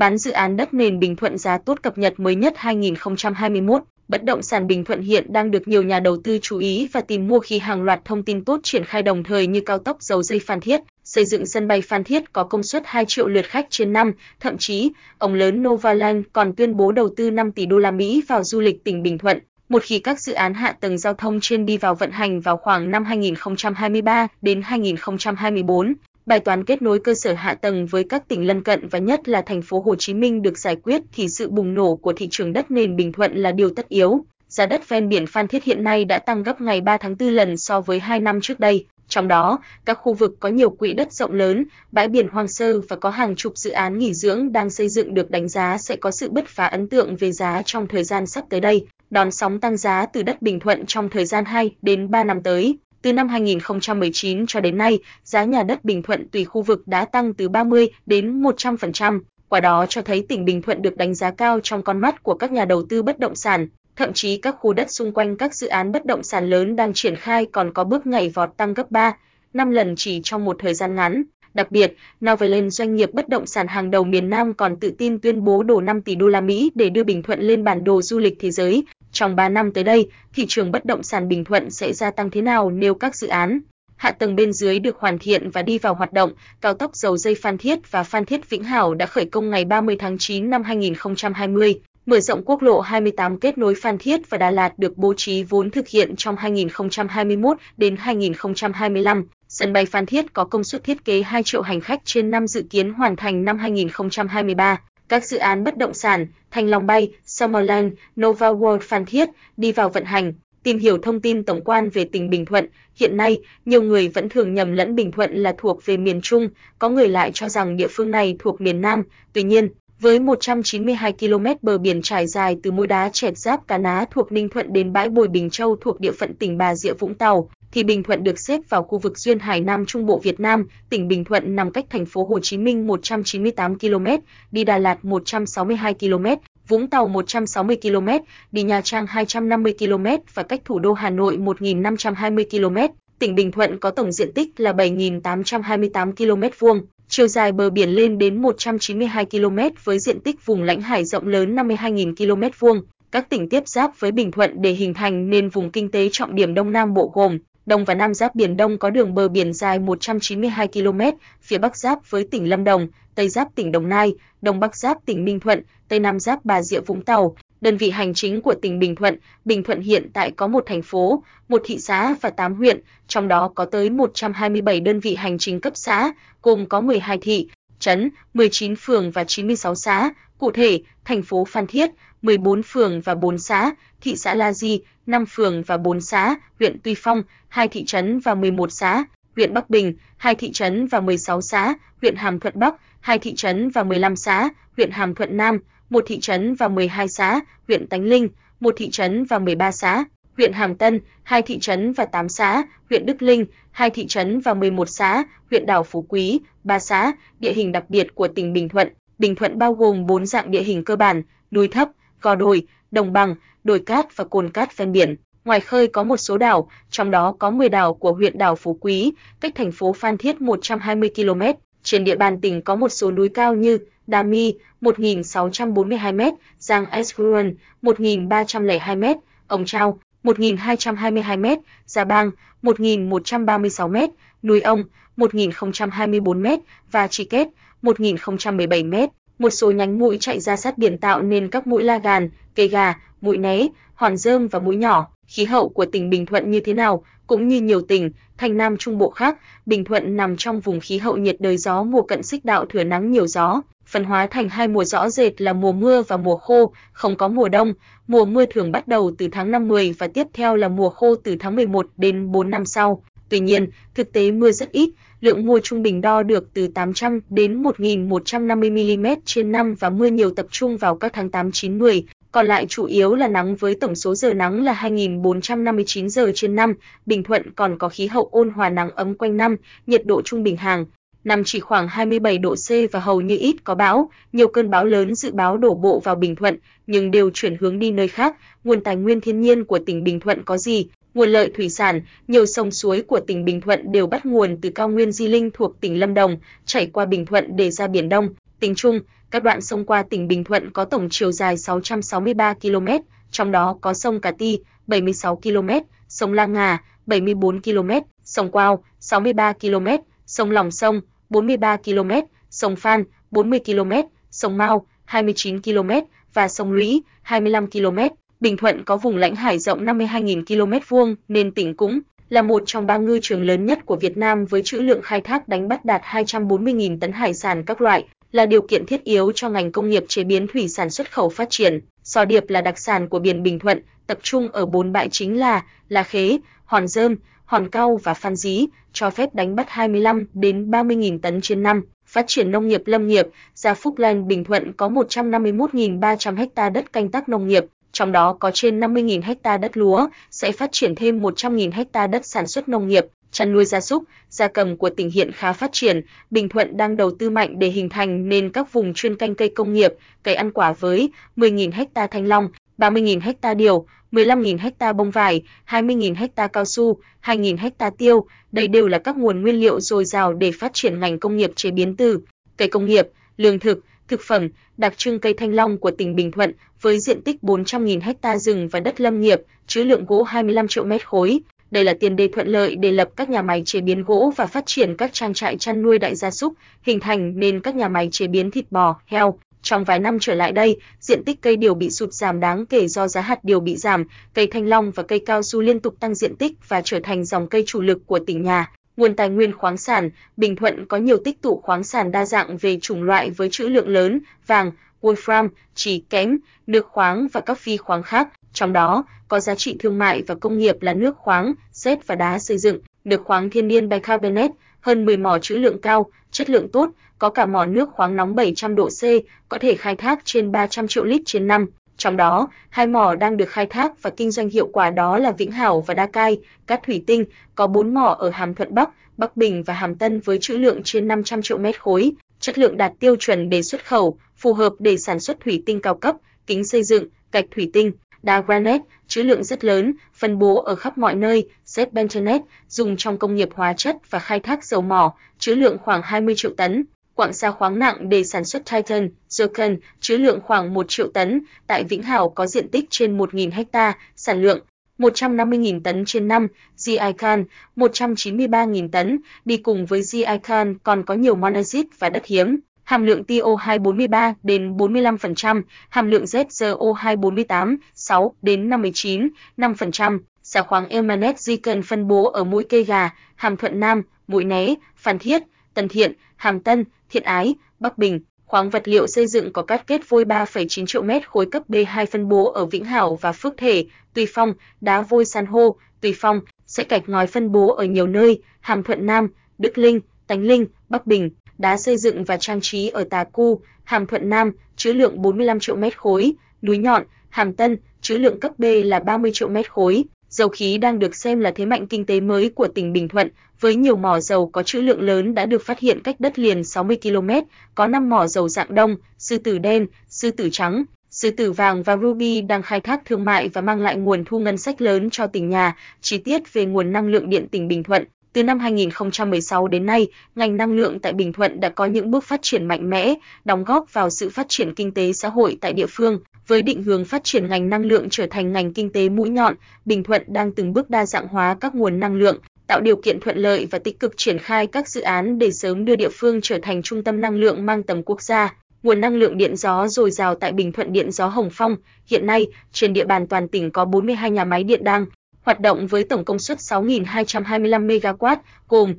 bán dự án đất nền Bình Thuận giá tốt cập nhật mới nhất 2021. Bất động sản Bình Thuận hiện đang được nhiều nhà đầu tư chú ý và tìm mua khi hàng loạt thông tin tốt triển khai đồng thời như cao tốc dầu dây Phan Thiết, xây dựng sân bay Phan Thiết có công suất 2 triệu lượt khách trên năm, thậm chí, ông lớn Novaland còn tuyên bố đầu tư 5 tỷ đô la Mỹ vào du lịch tỉnh Bình Thuận. Một khi các dự án hạ tầng giao thông trên đi vào vận hành vào khoảng năm 2023 đến 2024, bài toán kết nối cơ sở hạ tầng với các tỉnh lân cận và nhất là thành phố Hồ Chí Minh được giải quyết thì sự bùng nổ của thị trường đất nền Bình Thuận là điều tất yếu. Giá đất ven biển Phan Thiết hiện nay đã tăng gấp ngày 3 tháng 4 lần so với 2 năm trước đây. Trong đó, các khu vực có nhiều quỹ đất rộng lớn, bãi biển hoang sơ và có hàng chục dự án nghỉ dưỡng đang xây dựng được đánh giá sẽ có sự bứt phá ấn tượng về giá trong thời gian sắp tới đây, đón sóng tăng giá từ đất Bình Thuận trong thời gian 2 đến 3 năm tới. Từ năm 2019 cho đến nay, giá nhà đất Bình Thuận tùy khu vực đã tăng từ 30 đến 100%, qua đó cho thấy tỉnh Bình Thuận được đánh giá cao trong con mắt của các nhà đầu tư bất động sản. Thậm chí các khu đất xung quanh các dự án bất động sản lớn đang triển khai còn có bước nhảy vọt tăng gấp 3, 5 lần chỉ trong một thời gian ngắn. Đặc biệt, Novaland doanh nghiệp bất động sản hàng đầu miền Nam còn tự tin tuyên bố đổ 5 tỷ đô la Mỹ để đưa Bình Thuận lên bản đồ du lịch thế giới. Trong 3 năm tới đây, thị trường bất động sản Bình Thuận sẽ gia tăng thế nào nếu các dự án hạ tầng bên dưới được hoàn thiện và đi vào hoạt động, cao tốc dầu dây Phan Thiết và Phan Thiết Vĩnh Hảo đã khởi công ngày 30 tháng 9 năm 2020. Mở rộng quốc lộ 28 kết nối Phan Thiết và Đà Lạt được bố trí vốn thực hiện trong 2021 đến 2025. Sân bay Phan Thiết có công suất thiết kế 2 triệu hành khách trên năm dự kiến hoàn thành năm 2023. Các dự án bất động sản, thành Long Bay, Summerland, Nova World Phan Thiết đi vào vận hành. Tìm hiểu thông tin tổng quan về tỉnh Bình Thuận, hiện nay, nhiều người vẫn thường nhầm lẫn Bình Thuận là thuộc về miền Trung, có người lại cho rằng địa phương này thuộc miền Nam. Tuy nhiên, với 192 km bờ biển trải dài từ mũi đá chẹt giáp Cá Ná thuộc Ninh Thuận đến bãi Bồi Bình Châu thuộc địa phận tỉnh Bà Rịa Vũng Tàu, thì Bình Thuận được xếp vào khu vực duyên hải Nam Trung Bộ Việt Nam. Tỉnh Bình Thuận nằm cách thành phố Hồ Chí Minh 198 km, đi Đà Lạt 162 km, Vũng Tàu 160 km, đi Nha Trang 250 km và cách thủ đô Hà Nội 1520 km. Tỉnh Bình Thuận có tổng diện tích là 7828 km vuông, chiều dài bờ biển lên đến 192 km với diện tích vùng lãnh hải rộng lớn 52.000 km vuông. Các tỉnh tiếp giáp với Bình Thuận để hình thành nên vùng kinh tế trọng điểm Đông Nam Bộ gồm Đông và Nam giáp Biển Đông có đường bờ biển dài 192 km, phía Bắc giáp với tỉnh Lâm Đồng, Tây giáp tỉnh Đồng Nai, Đông Bắc giáp tỉnh Bình Thuận, Tây Nam giáp Bà Rịa Vũng Tàu. Đơn vị hành chính của tỉnh Bình Thuận, Bình Thuận hiện tại có một thành phố, một thị xã và 8 huyện, trong đó có tới 127 đơn vị hành chính cấp xã, gồm có 12 thị, trấn, 19 phường và 96 xã. Cụ thể, thành phố Phan Thiết, 14 phường và 4 xã, thị xã La Di, 5 phường và 4 xã, huyện Tuy Phong, 2 thị trấn và 11 xã, huyện Bắc Bình, 2 thị trấn và 16 xã, huyện Hàm Thuận Bắc, 2 thị trấn và 15 xã, huyện Hàm Thuận Nam, 1 thị trấn và 12 xã, huyện Tánh Linh, 1 thị trấn và 13 xã, huyện Hàm Tân, hai thị trấn và 8 xã, huyện Đức Linh, hai thị trấn và 11 xã, huyện đảo Phú Quý, 3 xã, địa hình đặc biệt của tỉnh Bình Thuận. Bình Thuận bao gồm 4 dạng địa hình cơ bản, núi thấp, gò đồi, đồng bằng, đồi cát và cồn cát ven biển. Ngoài khơi có một số đảo, trong đó có 10 đảo của huyện đảo Phú Quý, cách thành phố Phan Thiết 120 km. Trên địa bàn tỉnh có một số núi cao như Đà Mi 1.642m, Giang Escuron 1302m, Ông Trao 1.222m, Gia Bang 1.136m, Núi Ông 1.024m và Tri Kết 1.017m. Một số nhánh mũi chạy ra sát biển tạo nên các mũi la gàn, cây gà, mũi né, hòn rơm và mũi nhỏ. Khí hậu của tỉnh Bình Thuận như thế nào? Cũng như nhiều tỉnh thành Nam Trung Bộ khác, Bình Thuận nằm trong vùng khí hậu nhiệt đới gió mùa cận xích đạo thừa nắng nhiều gió, phân hóa thành hai mùa rõ rệt là mùa mưa và mùa khô, không có mùa đông. Mùa mưa thường bắt đầu từ tháng 5 10 và tiếp theo là mùa khô từ tháng 11 đến 4 năm sau. Tuy nhiên, thực tế mưa rất ít, lượng mưa trung bình đo được từ 800 đến 1150 mm trên năm và mưa nhiều tập trung vào các tháng 8 9 10, còn lại chủ yếu là nắng với tổng số giờ nắng là 2459 giờ trên năm. Bình Thuận còn có khí hậu ôn hòa nắng ấm quanh năm, nhiệt độ trung bình hàng năm chỉ khoảng 27 độ C và hầu như ít có bão, nhiều cơn bão lớn dự báo đổ bộ vào Bình Thuận, nhưng đều chuyển hướng đi nơi khác. Nguồn tài nguyên thiên nhiên của tỉnh Bình Thuận có gì? Nguồn lợi thủy sản, nhiều sông suối của tỉnh Bình Thuận đều bắt nguồn từ cao nguyên Di Linh thuộc tỉnh Lâm Đồng, chảy qua Bình Thuận để ra biển Đông. Tính chung, các đoạn sông qua tỉnh Bình Thuận có tổng chiều dài 663 km, trong đó có sông Cà Ti 76 km, sông La Ngà 74 km, sông Quao 63 km, sông Lòng Sông 43 km, sông Phan 40 km, sông Mao 29 km và sông Lũy 25 km. Bình Thuận có vùng lãnh hải rộng 52.000 km vuông nên tỉnh cũng là một trong ba ngư trường lớn nhất của Việt Nam với trữ lượng khai thác đánh bắt đạt 240.000 tấn hải sản các loại, là điều kiện thiết yếu cho ngành công nghiệp chế biến thủy sản xuất khẩu phát triển. Sò điệp là đặc sản của biển Bình Thuận, tập trung ở bốn bãi chính là La Khế, Hòn Dơm, Hòn Cau và Phan Dí, cho phép đánh bắt 25 đến 30.000 tấn trên năm. Phát triển nông nghiệp lâm nghiệp, Gia Phúc Land Bình Thuận có 151.300 ha đất canh tác nông nghiệp, trong đó có trên 50.000 ha đất lúa, sẽ phát triển thêm 100.000 ha đất sản xuất nông nghiệp, chăn nuôi gia súc, gia cầm của tỉnh hiện khá phát triển, Bình Thuận đang đầu tư mạnh để hình thành nên các vùng chuyên canh cây công nghiệp, cây ăn quả với 10.000 ha thanh long, 30.000 ha điều, 15.000 ha bông vải, 20.000 ha cao su, 2.000 ha tiêu, đây đều là các nguồn nguyên liệu dồi dào để phát triển ngành công nghiệp chế biến từ cây công nghiệp, lương thực, thực phẩm, đặc trưng cây thanh long của tỉnh Bình Thuận với diện tích 400.000 ha rừng và đất lâm nghiệp, trữ lượng gỗ 25 triệu mét khối. Đây là tiền đề thuận lợi để lập các nhà máy chế biến gỗ và phát triển các trang trại chăn nuôi đại gia súc, hình thành nên các nhà máy chế biến thịt bò, heo, trong vài năm trở lại đây, diện tích cây điều bị sụt giảm đáng kể do giá hạt điều bị giảm, cây thanh long và cây cao su liên tục tăng diện tích và trở thành dòng cây chủ lực của tỉnh nhà. Nguồn tài nguyên khoáng sản, Bình Thuận có nhiều tích tụ khoáng sản đa dạng về chủng loại với trữ lượng lớn, vàng, wolfram, trì kém, nước khoáng và các phi khoáng khác, trong đó có giá trị thương mại và công nghiệp là nước khoáng, sét và đá xây dựng, được khoáng thiên nhiên bicarbonate, hơn 10 mỏ trữ lượng cao, chất lượng tốt, có cả mỏ nước khoáng nóng 700 độ C, có thể khai thác trên 300 triệu lít trên năm. Trong đó, hai mỏ đang được khai thác và kinh doanh hiệu quả đó là Vĩnh Hảo và Đa Cai, cát thủy tinh, có 4 mỏ ở Hàm Thuận Bắc, Bắc Bình và Hàm Tân với trữ lượng trên 500 triệu mét khối, chất lượng đạt tiêu chuẩn để xuất khẩu, phù hợp để sản xuất thủy tinh cao cấp, kính xây dựng, gạch thủy tinh, đá granite, trữ lượng rất lớn, phân bố ở khắp mọi nơi, sét bentonite, dùng trong công nghiệp hóa chất và khai thác dầu mỏ, trữ lượng khoảng 20 triệu tấn. Quặng sa khoáng nặng để sản xuất Titan, zircon, chứa lượng khoảng 1 triệu tấn, tại Vĩnh Hảo có diện tích trên 1.000 ha, sản lượng 150.000 tấn trên năm, Ziicon 193.000 tấn, đi cùng với Ziicon còn có nhiều monazit và đất hiếm. Hàm lượng TiO2 43 đến 45%, hàm lượng ZrO2 48, 6 đến 59, 5%. Xà khoáng Emanet Zircon phân bố ở mũi cây gà, Hàm Thuận Nam, Mũi Né, Phan Thiết, Tân Thiện, Hàm Tân, Thiện Ái, Bắc Bình, khoáng vật liệu xây dựng có cát kết vôi 3,9 triệu mét khối cấp B2 phân bố ở Vĩnh Hảo và Phước Thể, Tùy Phong, đá vôi san hô, Tùy Phong, sẽ cạch ngói phân bố ở nhiều nơi, Hàm Thuận Nam, Đức Linh, Tánh Linh, Bắc Bình, đá xây dựng và trang trí ở Tà Cu, Hàm Thuận Nam, chứa lượng 45 triệu mét khối, Núi Nhọn, Hàm Tân, chứa lượng cấp B là 30 triệu mét khối. Dầu khí đang được xem là thế mạnh kinh tế mới của tỉnh Bình Thuận, với nhiều mỏ dầu có trữ lượng lớn đã được phát hiện cách đất liền 60 km, có 5 mỏ dầu dạng đông, sư tử đen, sư tử trắng, sư tử vàng và ruby đang khai thác thương mại và mang lại nguồn thu ngân sách lớn cho tỉnh nhà. Chi tiết về nguồn năng lượng điện tỉnh Bình Thuận từ năm 2016 đến nay, ngành năng lượng tại Bình Thuận đã có những bước phát triển mạnh mẽ, đóng góp vào sự phát triển kinh tế xã hội tại địa phương. Với định hướng phát triển ngành năng lượng trở thành ngành kinh tế mũi nhọn, Bình Thuận đang từng bước đa dạng hóa các nguồn năng lượng, tạo điều kiện thuận lợi và tích cực triển khai các dự án để sớm đưa địa phương trở thành trung tâm năng lượng mang tầm quốc gia. Nguồn năng lượng điện gió dồi dào tại Bình Thuận Điện gió Hồng Phong, hiện nay trên địa bàn toàn tỉnh có 42 nhà máy điện đang hoạt động với tổng công suất 6.225 MW, gồm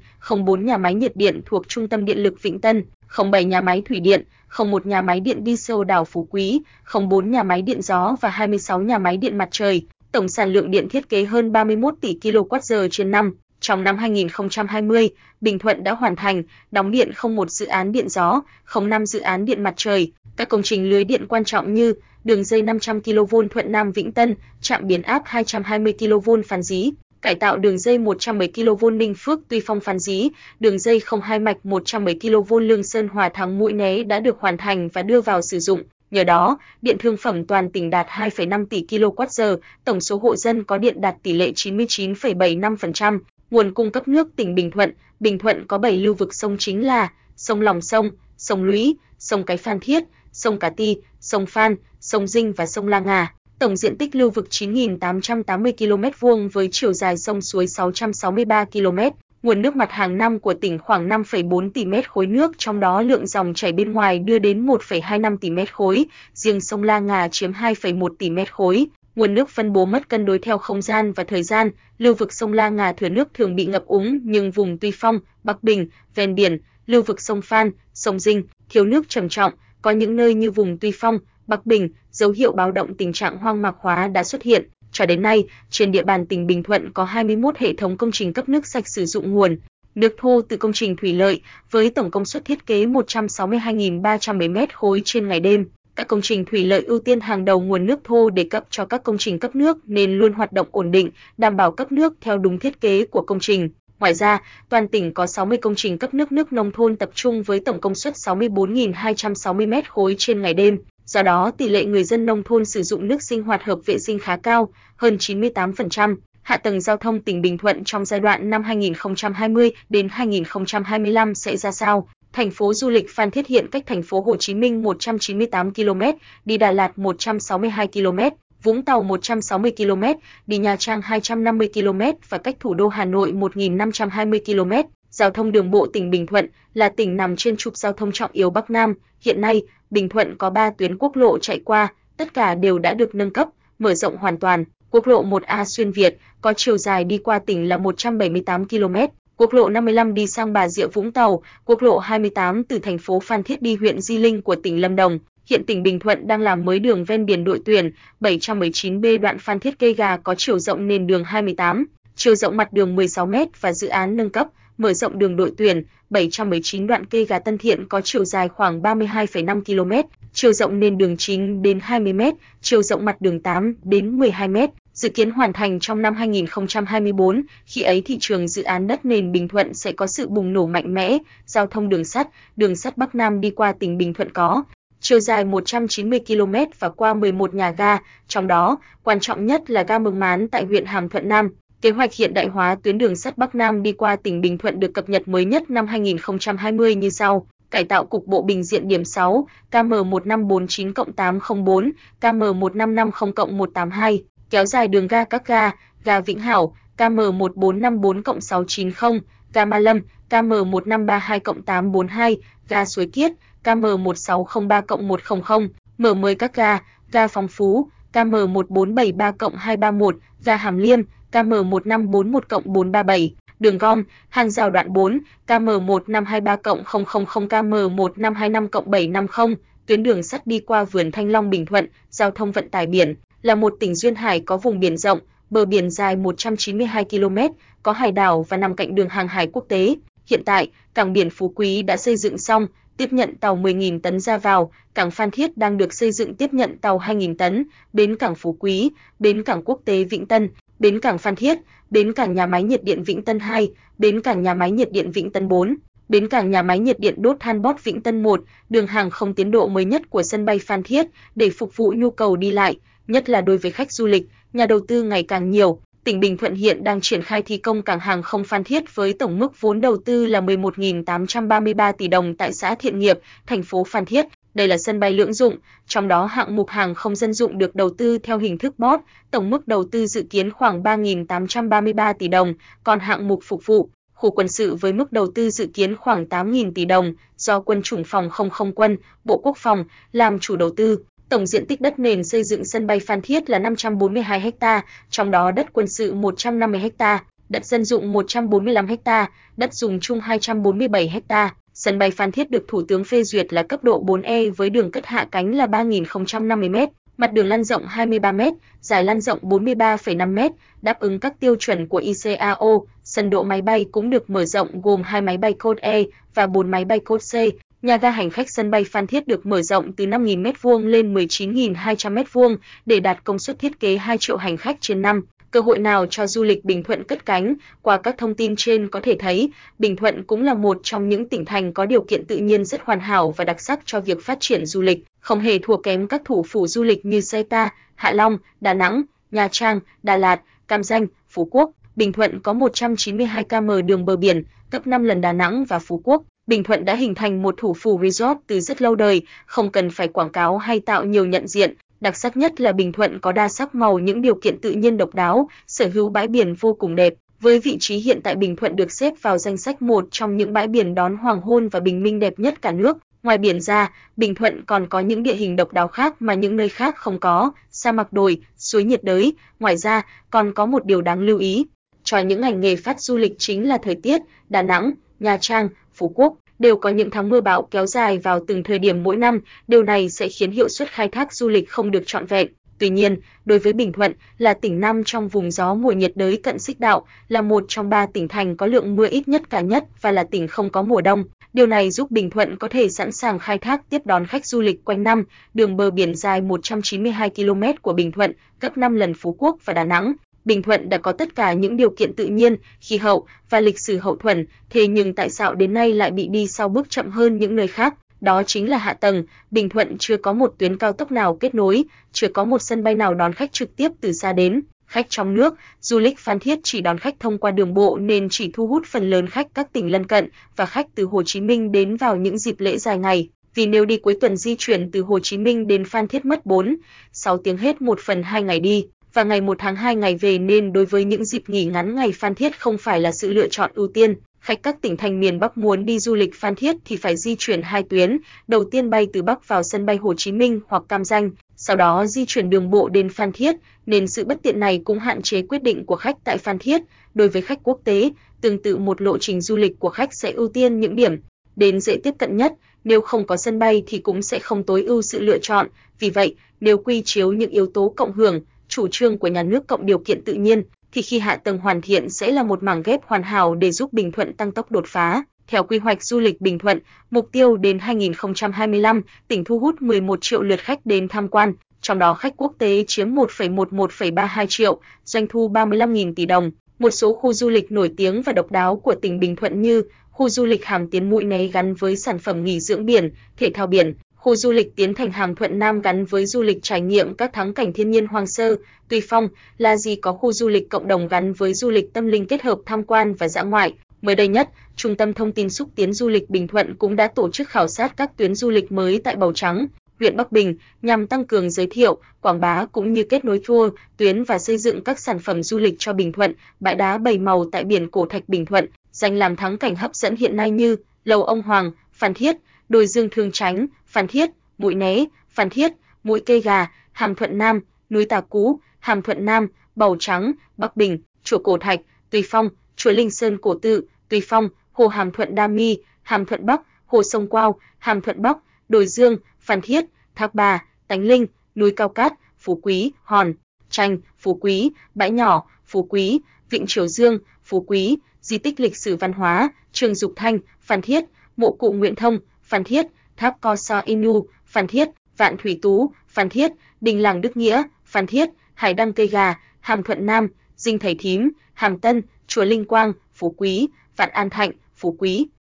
04 nhà máy nhiệt điện thuộc Trung tâm Điện lực Vĩnh Tân, 07 nhà máy thủy điện, 01 nhà máy điện diesel đảo Phú Quý, 04 nhà máy điện gió và 26 nhà máy điện mặt trời. Tổng sản lượng điện thiết kế hơn 31 tỷ kWh trên năm. Trong năm 2020, Bình Thuận đã hoàn thành đóng điện 01 dự án điện gió, 05 dự án điện mặt trời, các công trình lưới điện quan trọng như đường dây 500 kV Thuận Nam Vĩnh Tân, trạm biến áp 220 kV Phan Dí, cải tạo đường dây 110 kV Ninh Phước Tuy Phong Phan Dí, đường dây 02 mạch 110 kV Lương Sơn Hòa Thắng Mũi Né đã được hoàn thành và đưa vào sử dụng. Nhờ đó, điện thương phẩm toàn tỉnh đạt 2,5 tỷ kWh, tổng số hộ dân có điện đạt tỷ lệ 99,75%. Nguồn cung cấp nước tỉnh Bình Thuận, Bình Thuận có 7 lưu vực sông chính là sông Lòng Sông, sông Lũy, sông Cái Phan Thiết, sông Cà Ti, sông Phan, sông Dinh và sông La Ngà. Tổng diện tích lưu vực 9.880 km vuông với chiều dài sông suối 663 km. Nguồn nước mặt hàng năm của tỉnh khoảng 5,4 tỷ mét khối nước, trong đó lượng dòng chảy bên ngoài đưa đến 1,25 tỷ mét khối, riêng sông La Ngà chiếm 2,1 tỷ mét khối. Nguồn nước phân bố mất cân đối theo không gian và thời gian, lưu vực sông La Ngà thừa nước thường bị ngập úng, nhưng vùng Tuy Phong, Bắc Bình, ven biển, lưu vực sông Phan, sông Dinh thiếu nước trầm trọng, có những nơi như vùng Tuy Phong, Bắc Bình, dấu hiệu báo động tình trạng hoang mạc hóa đã xuất hiện. Cho đến nay, trên địa bàn tỉnh Bình Thuận có 21 hệ thống công trình cấp nước sạch sử dụng nguồn nước thô từ công trình thủy lợi với tổng công suất thiết kế 162.310 mét khối trên ngày đêm. Các công trình thủy lợi ưu tiên hàng đầu nguồn nước thô để cấp cho các công trình cấp nước nên luôn hoạt động ổn định, đảm bảo cấp nước theo đúng thiết kế của công trình. Ngoài ra, toàn tỉnh có 60 công trình cấp nước nước nông thôn tập trung với tổng công suất 64.260 mét khối trên ngày đêm. Do đó, tỷ lệ người dân nông thôn sử dụng nước sinh hoạt hợp vệ sinh khá cao, hơn 98%. Hạ tầng giao thông tỉnh Bình Thuận trong giai đoạn năm 2020 đến 2025 sẽ ra sao? Thành phố du lịch Phan Thiết hiện cách thành phố Hồ Chí Minh 198 km, đi Đà Lạt 162 km, Vũng Tàu 160 km, đi Nha Trang 250 km và cách thủ đô Hà Nội 1520 km. Giao thông đường bộ tỉnh Bình Thuận là tỉnh nằm trên trục giao thông trọng yếu Bắc Nam. Hiện nay, Bình Thuận có 3 tuyến quốc lộ chạy qua, tất cả đều đã được nâng cấp, mở rộng hoàn toàn. Quốc lộ 1A xuyên Việt có chiều dài đi qua tỉnh là 178 km, quốc lộ 55 đi sang Bà Rịa Vũng Tàu, quốc lộ 28 từ thành phố Phan Thiết đi huyện Di Linh của tỉnh Lâm Đồng. Hiện tỉnh Bình Thuận đang làm mới đường ven biển đội tuyển 719B đoạn Phan Thiết Cây Gà có chiều rộng nền đường 28, chiều rộng mặt đường 16 m và dự án nâng cấp mở rộng đường đội tuyển 719 đoạn cây gà Tân Thiện có chiều dài khoảng 32,5 km, chiều rộng nền đường 9 đến 20 m, chiều rộng mặt đường 8 đến 12 m, dự kiến hoàn thành trong năm 2024, khi ấy thị trường dự án đất nền Bình Thuận sẽ có sự bùng nổ mạnh mẽ, giao thông đường sắt, đường sắt Bắc Nam đi qua tỉnh Bình Thuận có chiều dài 190 km và qua 11 nhà ga, trong đó quan trọng nhất là ga Mường Mán tại huyện Hàm Thuận Nam. Kế hoạch hiện đại hóa tuyến đường sắt Bắc Nam đi qua tỉnh Bình Thuận được cập nhật mới nhất năm 2020 như sau: cải tạo cục bộ bình diện điểm 6, KM1549+804, KM1550+182, kéo dài đường ga các ga, ga Vĩnh Hảo, KM1454+690, ga Ma Lâm, KM1532-842, ga Suối Kiết, KM1603-100, mở mới các ga, ga Phong Phú, KM1473-231, ga Hàm Liêm, KM1541-437, đường gom, hàng rào đoạn 4, KM1523-000, KM1525-750, tuyến đường sắt đi qua vườn Thanh Long Bình Thuận, giao thông vận tải biển, là một tỉnh duyên hải có vùng biển rộng, bờ biển dài 192 km, có hải đảo và nằm cạnh đường hàng hải quốc tế. Hiện tại, cảng biển Phú Quý đã xây dựng xong, tiếp nhận tàu 10.000 tấn ra vào, cảng Phan Thiết đang được xây dựng tiếp nhận tàu 2.000 tấn, bến cảng Phú Quý, bến cảng quốc tế Vĩnh Tân, bến cảng Phan Thiết, bến cảng nhà máy nhiệt điện Vĩnh Tân 2, bến cảng nhà máy nhiệt điện Vĩnh Tân 4, bến cảng nhà máy nhiệt điện đốt than bót Vĩnh Tân 1, đường hàng không tiến độ mới nhất của sân bay Phan Thiết để phục vụ nhu cầu đi lại, nhất là đối với khách du lịch, nhà đầu tư ngày càng nhiều. Tỉnh Bình Thuận hiện đang triển khai thi công cảng hàng không Phan Thiết với tổng mức vốn đầu tư là 11.833 tỷ đồng tại xã Thiện Nghiệp, thành phố Phan Thiết. Đây là sân bay lưỡng dụng, trong đó hạng mục hàng không dân dụng được đầu tư theo hình thức BOT, tổng mức đầu tư dự kiến khoảng 3.833 tỷ đồng, còn hạng mục phục vụ, khu quân sự với mức đầu tư dự kiến khoảng 8.000 tỷ đồng do Quân chủng phòng không không quân, Bộ Quốc phòng làm chủ đầu tư. Tổng diện tích đất nền xây dựng sân bay Phan Thiết là 542 ha, trong đó đất quân sự 150 ha, đất dân dụng 145 ha, đất dùng chung 247 ha. Sân bay Phan Thiết được Thủ tướng phê duyệt là cấp độ 4E với đường cất hạ cánh là 3.050 m, mặt đường lăn rộng 23 m, dài lăn rộng 43,5 m, đáp ứng các tiêu chuẩn của ICAO. Sân độ máy bay cũng được mở rộng gồm hai máy bay code E và 4 máy bay code C. Nhà ga hành khách sân bay Phan Thiết được mở rộng từ 5.000 m2 lên 19.200 m2 để đạt công suất thiết kế 2 triệu hành khách trên năm cơ hội nào cho du lịch Bình Thuận cất cánh. Qua các thông tin trên có thể thấy, Bình Thuận cũng là một trong những tỉnh thành có điều kiện tự nhiên rất hoàn hảo và đặc sắc cho việc phát triển du lịch, không hề thua kém các thủ phủ du lịch như Sapa, Hạ Long, Đà Nẵng, Nha Trang, Đà Lạt, Cam Ranh, Phú Quốc. Bình Thuận có 192 km đường bờ biển, gấp 5 lần Đà Nẵng và Phú Quốc. Bình Thuận đã hình thành một thủ phủ resort từ rất lâu đời, không cần phải quảng cáo hay tạo nhiều nhận diện, đặc sắc nhất là Bình Thuận có đa sắc màu những điều kiện tự nhiên độc đáo, sở hữu bãi biển vô cùng đẹp. Với vị trí hiện tại Bình Thuận được xếp vào danh sách một trong những bãi biển đón hoàng hôn và bình minh đẹp nhất cả nước. Ngoài biển ra, Bình Thuận còn có những địa hình độc đáo khác mà những nơi khác không có, sa mạc đồi, suối nhiệt đới. Ngoài ra, còn có một điều đáng lưu ý, cho những ngành nghề phát du lịch chính là thời tiết, Đà Nẵng, Nha Trang, Phú Quốc đều có những tháng mưa bão kéo dài vào từng thời điểm mỗi năm, điều này sẽ khiến hiệu suất khai thác du lịch không được trọn vẹn. Tuy nhiên, đối với Bình Thuận là tỉnh nằm trong vùng gió mùa nhiệt đới cận xích đạo, là một trong ba tỉnh thành có lượng mưa ít nhất cả nhất và là tỉnh không có mùa đông. Điều này giúp Bình Thuận có thể sẵn sàng khai thác tiếp đón khách du lịch quanh năm. Đường bờ biển dài 192 km của Bình Thuận, gấp 5 lần Phú Quốc và Đà Nẵng. Bình Thuận đã có tất cả những điều kiện tự nhiên, khí hậu và lịch sử hậu thuần, thế nhưng tại sao đến nay lại bị đi sau bước chậm hơn những nơi khác? Đó chính là hạ tầng, Bình Thuận chưa có một tuyến cao tốc nào kết nối, chưa có một sân bay nào đón khách trực tiếp từ xa đến. Khách trong nước, du lịch Phan Thiết chỉ đón khách thông qua đường bộ nên chỉ thu hút phần lớn khách các tỉnh lân cận và khách từ Hồ Chí Minh đến vào những dịp lễ dài ngày. Vì nếu đi cuối tuần di chuyển từ Hồ Chí Minh đến Phan Thiết mất 4, 6 tiếng hết 1 phần 2 ngày đi và ngày 1 tháng 2 ngày về nên đối với những dịp nghỉ ngắn ngày Phan Thiết không phải là sự lựa chọn ưu tiên. Khách các tỉnh thành miền Bắc muốn đi du lịch Phan Thiết thì phải di chuyển hai tuyến, đầu tiên bay từ Bắc vào sân bay Hồ Chí Minh hoặc Cam Ranh, sau đó di chuyển đường bộ đến Phan Thiết, nên sự bất tiện này cũng hạn chế quyết định của khách tại Phan Thiết. Đối với khách quốc tế, tương tự một lộ trình du lịch của khách sẽ ưu tiên những điểm đến dễ tiếp cận nhất, nếu không có sân bay thì cũng sẽ không tối ưu sự lựa chọn. Vì vậy, nếu quy chiếu những yếu tố cộng hưởng, chủ trương của nhà nước cộng điều kiện tự nhiên, thì khi hạ tầng hoàn thiện sẽ là một mảng ghép hoàn hảo để giúp Bình Thuận tăng tốc đột phá. Theo quy hoạch du lịch Bình Thuận, mục tiêu đến 2025, tỉnh thu hút 11 triệu lượt khách đến tham quan, trong đó khách quốc tế chiếm 1,11,32 triệu, doanh thu 35.000 tỷ đồng. Một số khu du lịch nổi tiếng và độc đáo của tỉnh Bình Thuận như khu du lịch Hàm Tiến Mũi Né gắn với sản phẩm nghỉ dưỡng biển, thể thao biển, khu du lịch tiến thành Hàm Thuận Nam gắn với du lịch trải nghiệm các thắng cảnh thiên nhiên hoang sơ, Tuy Phong, là gì có khu du lịch cộng đồng gắn với du lịch tâm linh kết hợp tham quan và dã ngoại. Mới đây nhất, Trung tâm Thông tin xúc tiến du lịch Bình Thuận cũng đã tổ chức khảo sát các tuyến du lịch mới tại Bầu Trắng, huyện Bắc Bình nhằm tăng cường giới thiệu, quảng bá cũng như kết nối tour, tuyến và xây dựng các sản phẩm du lịch cho Bình Thuận. Bãi đá bảy màu tại biển cổ thạch Bình Thuận, danh làm thắng cảnh hấp dẫn hiện nay như Lầu Ông Hoàng, Phan Thiết, Đồi Dương Thương Chánh, Phan Thiết, Mũi Né, Phan Thiết, Mũi Cây Gà, Hàm Thuận Nam, núi Tà Cú, Hàm Thuận Nam, Bầu Trắng, Bắc Bình, Chùa Cổ Thạch, Tùy Phong, Chùa Linh Sơn Cổ Tự, Tùy Phong, Hồ Hàm Thuận Đa Mi, Hàm Thuận Bắc, Hồ Sông Quao, Hàm Thuận Bắc, Đồi Dương, Phan Thiết, Thác Bà, Tánh Linh, núi Cao Cát, Phú Quý, Hòn, Tranh, Phú Quý, Bãi Nhỏ, Phú Quý, Vịnh Triều Dương, Phú Quý, di tích lịch sử văn hóa, Trường Dục Thanh, Phan Thiết, Mộ Cụ Nguyễn Thông, Phan Thiết, Tháp Co So Inu, Phan Thiết, Vạn Thủy Tú, Phan Thiết, Đình Làng Đức Nghĩa, Phan Thiết, Hải Đăng Cây Gà, Hàm Thuận Nam, Dinh Thầy Thím, Hàm Tân, Chùa Linh Quang, Phú Quý, Vạn An Thạnh, Phú Quý.